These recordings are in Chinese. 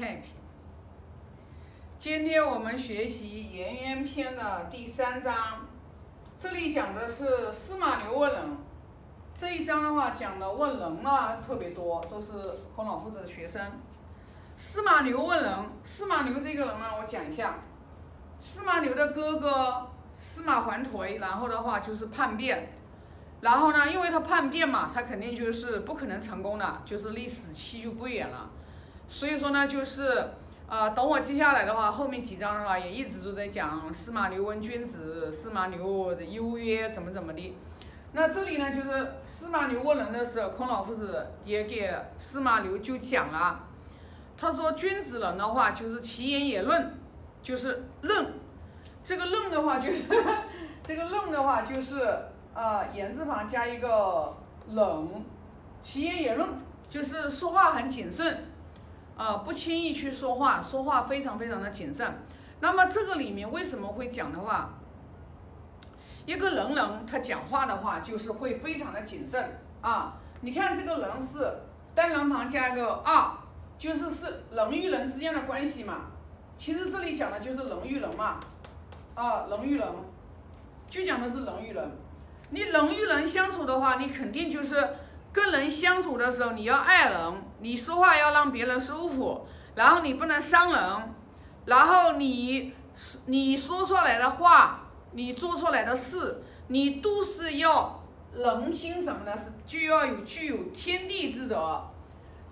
太平。今天我们学习《颜渊篇》的第三章，这里讲的是司马牛问仁。这一章的话讲的问仁啊特别多，都是孔老夫子的学生。司马牛问仁，司马牛这个人呢，我讲一下。司马牛的哥哥司马桓颓，然后的话就是叛变，然后呢，因为他叛变嘛，他肯定就是不可能成功的，就是离死期就不远了。所以说呢，就是呃，等我接下来的话，后面几章的话也一直都在讲司马牛问君子，司马牛的优越怎么怎么的。那这里呢，就是司马牛问人的时候，孔老夫子也给司马牛就讲了，他说君子人的话就是其言也论。就是论，这个论的话就是这个论的话就是啊言字旁加一个冷，其言也论，就是说话很谨慎，啊不轻易去说话，说话非常非常的谨慎。那么这个里面为什么会讲的话，一个人人他讲话的话就是会非常的谨慎啊。你看这个人是单人旁加一个二，就是是人与人之间的关系嘛。其实这里讲的就是人与人嘛，啊，人与人，就讲的是人与人。你人与人相处的话，你肯定就是跟人相处的时候，你要爱人，你说话要让别人舒服，然后你不能伤人，然后你你说出来的话，你做出来的事，你都是要人心什么的，是就要有具有天地之德，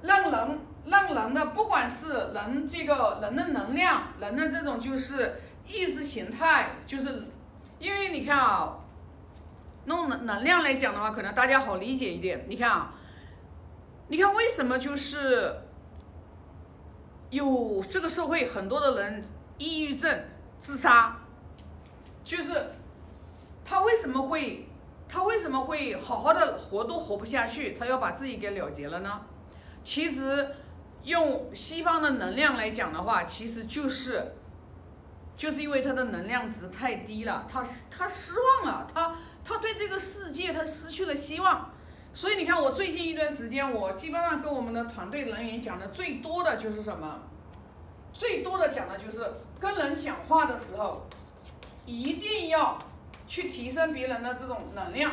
让人。让人的不管是人这个人的能量，人的这种就是意识形态，就是因为你看啊，弄能能量来讲的话，可能大家好理解一点。你看啊，你看为什么就是有这个社会很多的人抑郁症、自杀，就是他为什么会他为什么会好好的活都活不下去，他要把自己给了结了呢？其实。用西方的能量来讲的话，其实就是，就是因为他的能量值太低了，他他失望了，他他对这个世界他失去了希望，所以你看我最近一段时间，我基本上跟我们的团队人员讲的最多的就是什么，最多的讲的就是跟人讲话的时候，一定要去提升别人的这种能量，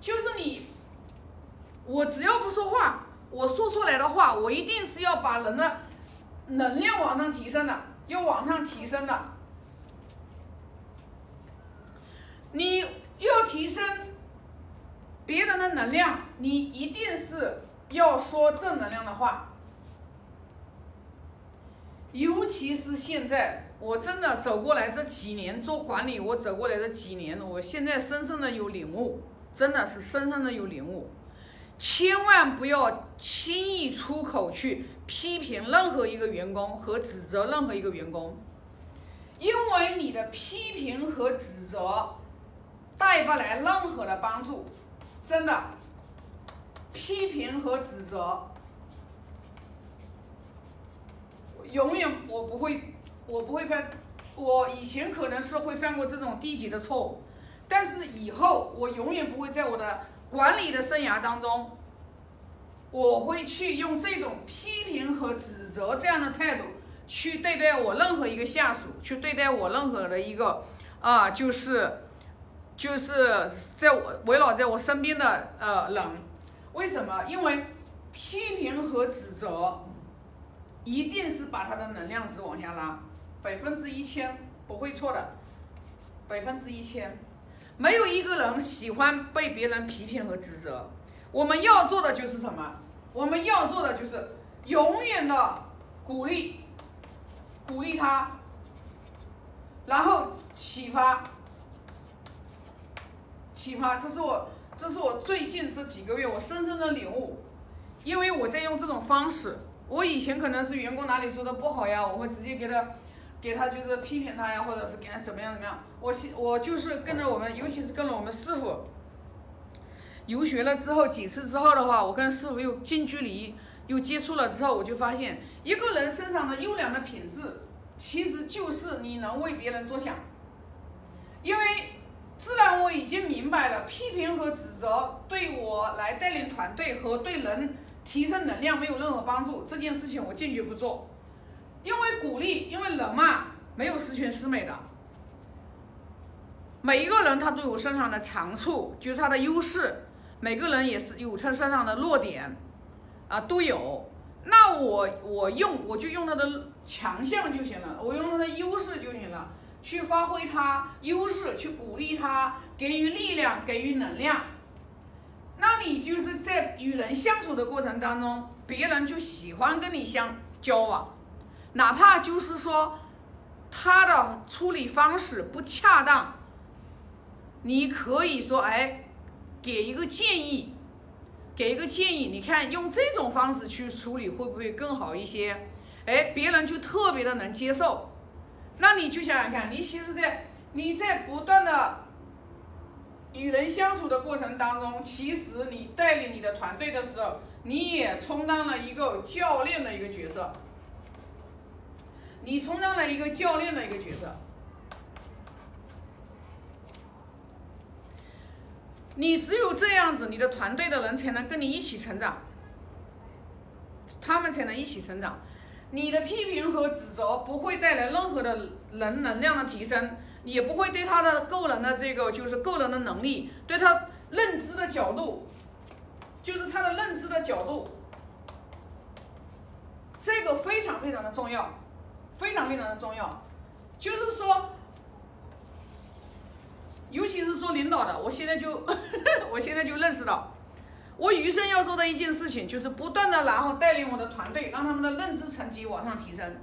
就是你，我只要不说话。我说出来的话，我一定是要把人的能量往上提升的，要往上提升的。你要提升别人的能量，你一定是要说正能量的话。尤其是现在，我真的走过来这几年做管理，我走过来这几年，我现在深深的有领悟，真的是深深的有领悟。千万不要轻易出口去批评任何一个员工和指责任何一个员工，因为你的批评和指责带不来任何的帮助，真的。批评和指责，永远我不会，我不会犯，我以前可能是会犯过这种低级的错误，但是以后我永远不会在我的。管理的生涯当中，我会去用这种批评和指责这样的态度去对待我任何一个下属，去对待我任何的一个啊，就是就是在我围绕在我身边的呃人。为什么？因为批评和指责一定是把他的能量值往下拉，百分之一千不会错的，百分之一千。没有一个人喜欢被别人批评和指责。我们要做的就是什么？我们要做的就是永远的鼓励，鼓励他，然后启发，启发。这是我，这是我最近这几个月我深深的领悟。因为我在用这种方式，我以前可能是员工哪里做的不好呀，我会直接给他。给他就是批评他呀，或者是给他怎么样怎么样。我我就是跟着我们，尤其是跟着我们师傅游学了之后几次之后的话，我跟师傅又近距离又接触了之后，我就发现一个人身上的优良的品质，其实就是你能为别人着想。因为自然我已经明明白了，批评和指责对我来带领团队和对人提升能量没有任何帮助，这件事情我坚决不做。因为鼓励，因为人嘛，没有十全十美的。每一个人他都有身上的长处，就是他的优势。每个人也是有他身上的弱点，啊，都有。那我我用我就用他的强项就行了，我用他的优势就行了，去发挥他优势，去鼓励他，给予力量，给予能量。那你就是在与人相处的过程当中，别人就喜欢跟你相交往，哪怕就是说他的处理方式不恰当，你可以说哎。给一个建议，给一个建议，你看用这种方式去处理会不会更好一些？哎，别人就特别的能接受。那你就想想看，你其实，在你在不断的与人相处的过程当中，其实你带领你的团队的时候，你也充当了一个教练的一个角色，你充当了一个教练的一个角色。你只有这样子，你的团队的人才能跟你一起成长，他们才能一起成长。你的批评和指责不会带来任何的人能量的提升，也不会对他的个人的这个就是个人的能力，对他认知的角度，就是他的认知的角度，这个非常非常的重要，非常非常的重要，就是说。尤其是做领导的，我现在就，我现在就认识到，我余生要做的一件事情，就是不断的然后带领我的团队，让他们的认知层级往上提升。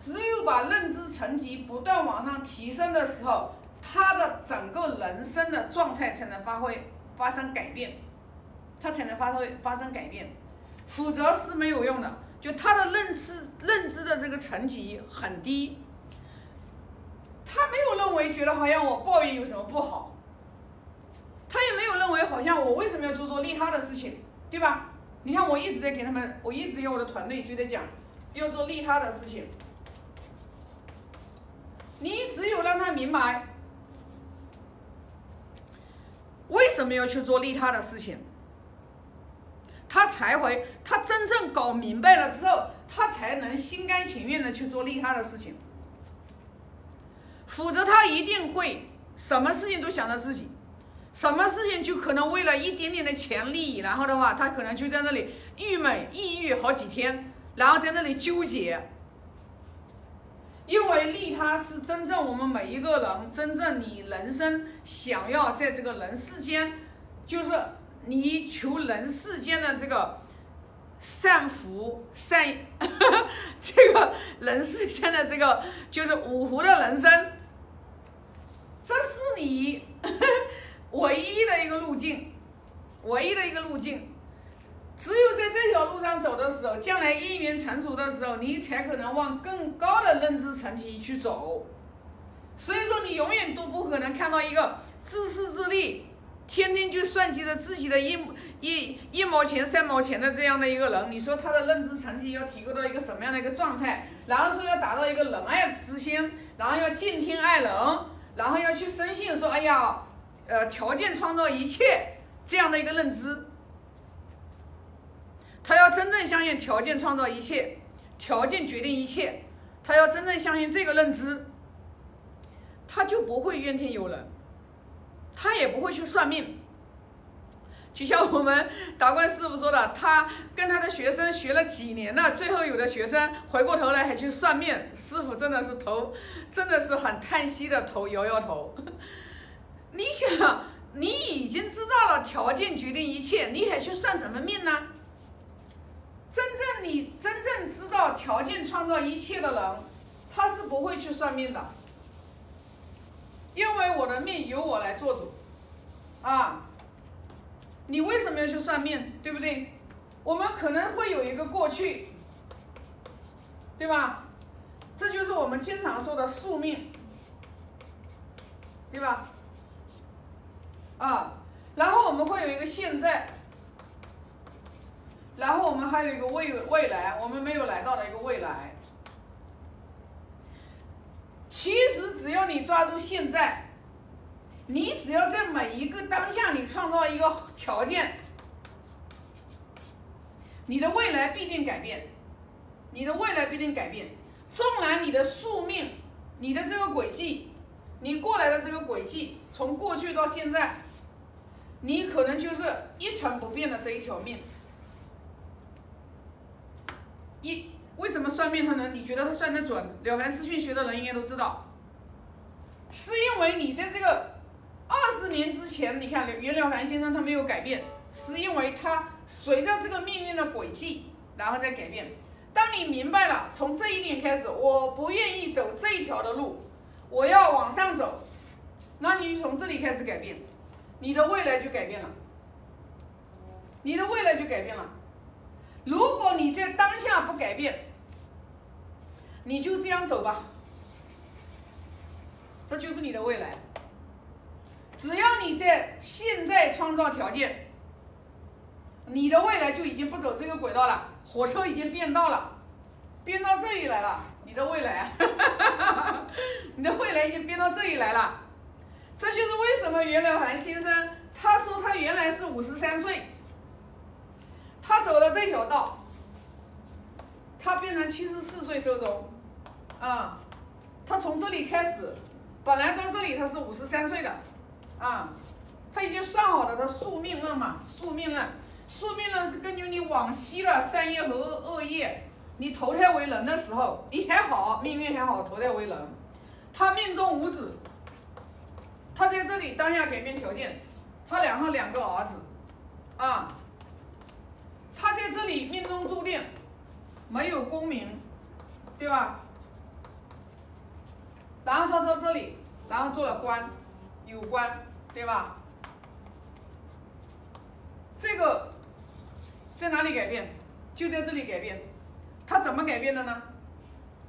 只有把认知层级不断往上提升的时候，他的整个人生的状态才能发挥发生改变，他才能发挥发生改变，否则是没有用的。就他的认知认知的这个层级很低。他没有认为觉得好像我抱怨有什么不好，他也没有认为好像我为什么要做做利他的事情，对吧？你看我一直在给他们，我一直给我的团队就在讲要做利他的事情。你只有让他明白为什么要去做利他的事情，他才会他真正搞明白了之后，他才能心甘情愿的去做利他的事情。否则他一定会什么事情都想着自己，什么事情就可能为了一点点的钱利益，然后的话他可能就在那里郁闷、抑郁好几天，然后在那里纠结。因为利他是真正我们每一个人真正你人生想要在这个人世间，就是你求人世间的这个善福善，这个人世间的这个就是五福的人生。这是你路径，唯一的一个路径。只有在这条路上走的时候，将来因缘成熟的时候，你才可能往更高的认知层级去走。所以说，你永远都不可能看到一个自私自利、天天就算计着自己的一一一毛钱、三毛钱的这样的一个人。你说他的认知层级要提高到一个什么样的一个状态？然后说要达到一个仁爱之心，然后要敬天爱人。然后要去深信说，哎呀，呃，条件创造一切这样的一个认知，他要真正相信条件创造一切，条件决定一切，他要真正相信这个认知，他就不会怨天尤人，他也不会去算命。就像我们达观师傅说的，他跟他的学生学了几年了，最后有的学生回过头来还去算命，师傅真的是头，真的是很叹息的头摇摇头。你想，你已经知道了条件决定一切，你还去算什么命呢？真正你真正知道条件创造一切的人，他是不会去算命的，因为我的命由我来做主，啊。你为什么要去算命，对不对？我们可能会有一个过去，对吧？这就是我们经常说的宿命，对吧？啊，然后我们会有一个现在，然后我们还有一个未未来，我们没有来到的一个未来。其实只要你抓住现在。你只要在每一个当下，你创造一个条件，你的未来必定改变，你的未来必定改变。纵然你的宿命，你的这个轨迹，你过来的这个轨迹，从过去到现在，你可能就是一成不变的这一条命。一为什么算命他能？你觉得他算得准？了凡四训学的人应该都知道，是因为你在这个二十年之前，你看袁了凡先生他没有改变，是因为他随着这个命运的轨迹，然后再改变。当你明白了，从这一点开始，我不愿意走这一条的路，我要往上走，那你就从这里开始改变，你的未来就改变了，你的未来就改变了。如果你在当下不改变，你就这样走吧，这就是你的未来。只要你在现在创造条件，你的未来就已经不走这个轨道了，火车已经变道了，变到这里来了，你的未来，你的未来已经变到这里来了。这就是为什么袁了凡先生他说他原来是五十三岁。他走了这条道，他变成七十四岁寿终，啊，他从这里开始，本来到这里他是五十三岁的，啊，他已经算好了的宿命论嘛，宿命论，宿命论是根据你往昔的善业和恶恶业，你投胎为人的时候，你还好，命运还好，投胎为人，他命中无子，他在这里当下改变条件，他两上两个儿子，啊。他在这里命中注定没有功名，对吧？然后他到这里，然后做了官，有官，对吧？这个在哪里改变？就在这里改变。他怎么改变的呢？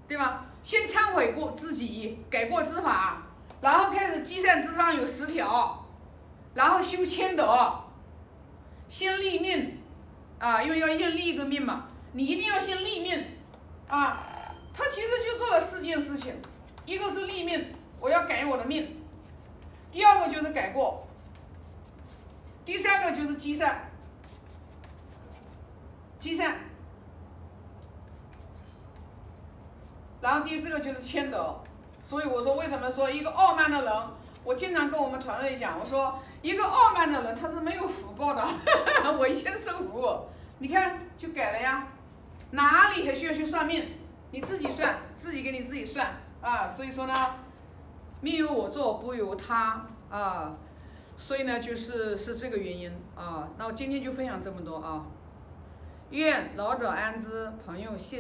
对吧？先忏悔过自己，改过自法，然后开始积善之方有十条，然后修谦德，先立命。啊，因为要先立一个命嘛，你一定要先立命，啊，他其实就做了四件事情，一个是立命，我要改我的命，第二个就是改过，第三个就是积善，积善，然后第四个就是谦德，所以我说为什么说一个傲慢的人，我经常跟我们团队讲，我说。一个傲慢的人，他是没有福报的。我以前受福，你看就改了呀，哪里还需要去算命？你自己算，自己给你自己算啊。所以说呢，命由我做，不由他啊。所以呢，就是是这个原因啊。那我今天就分享这么多啊。愿老者安之，朋友信。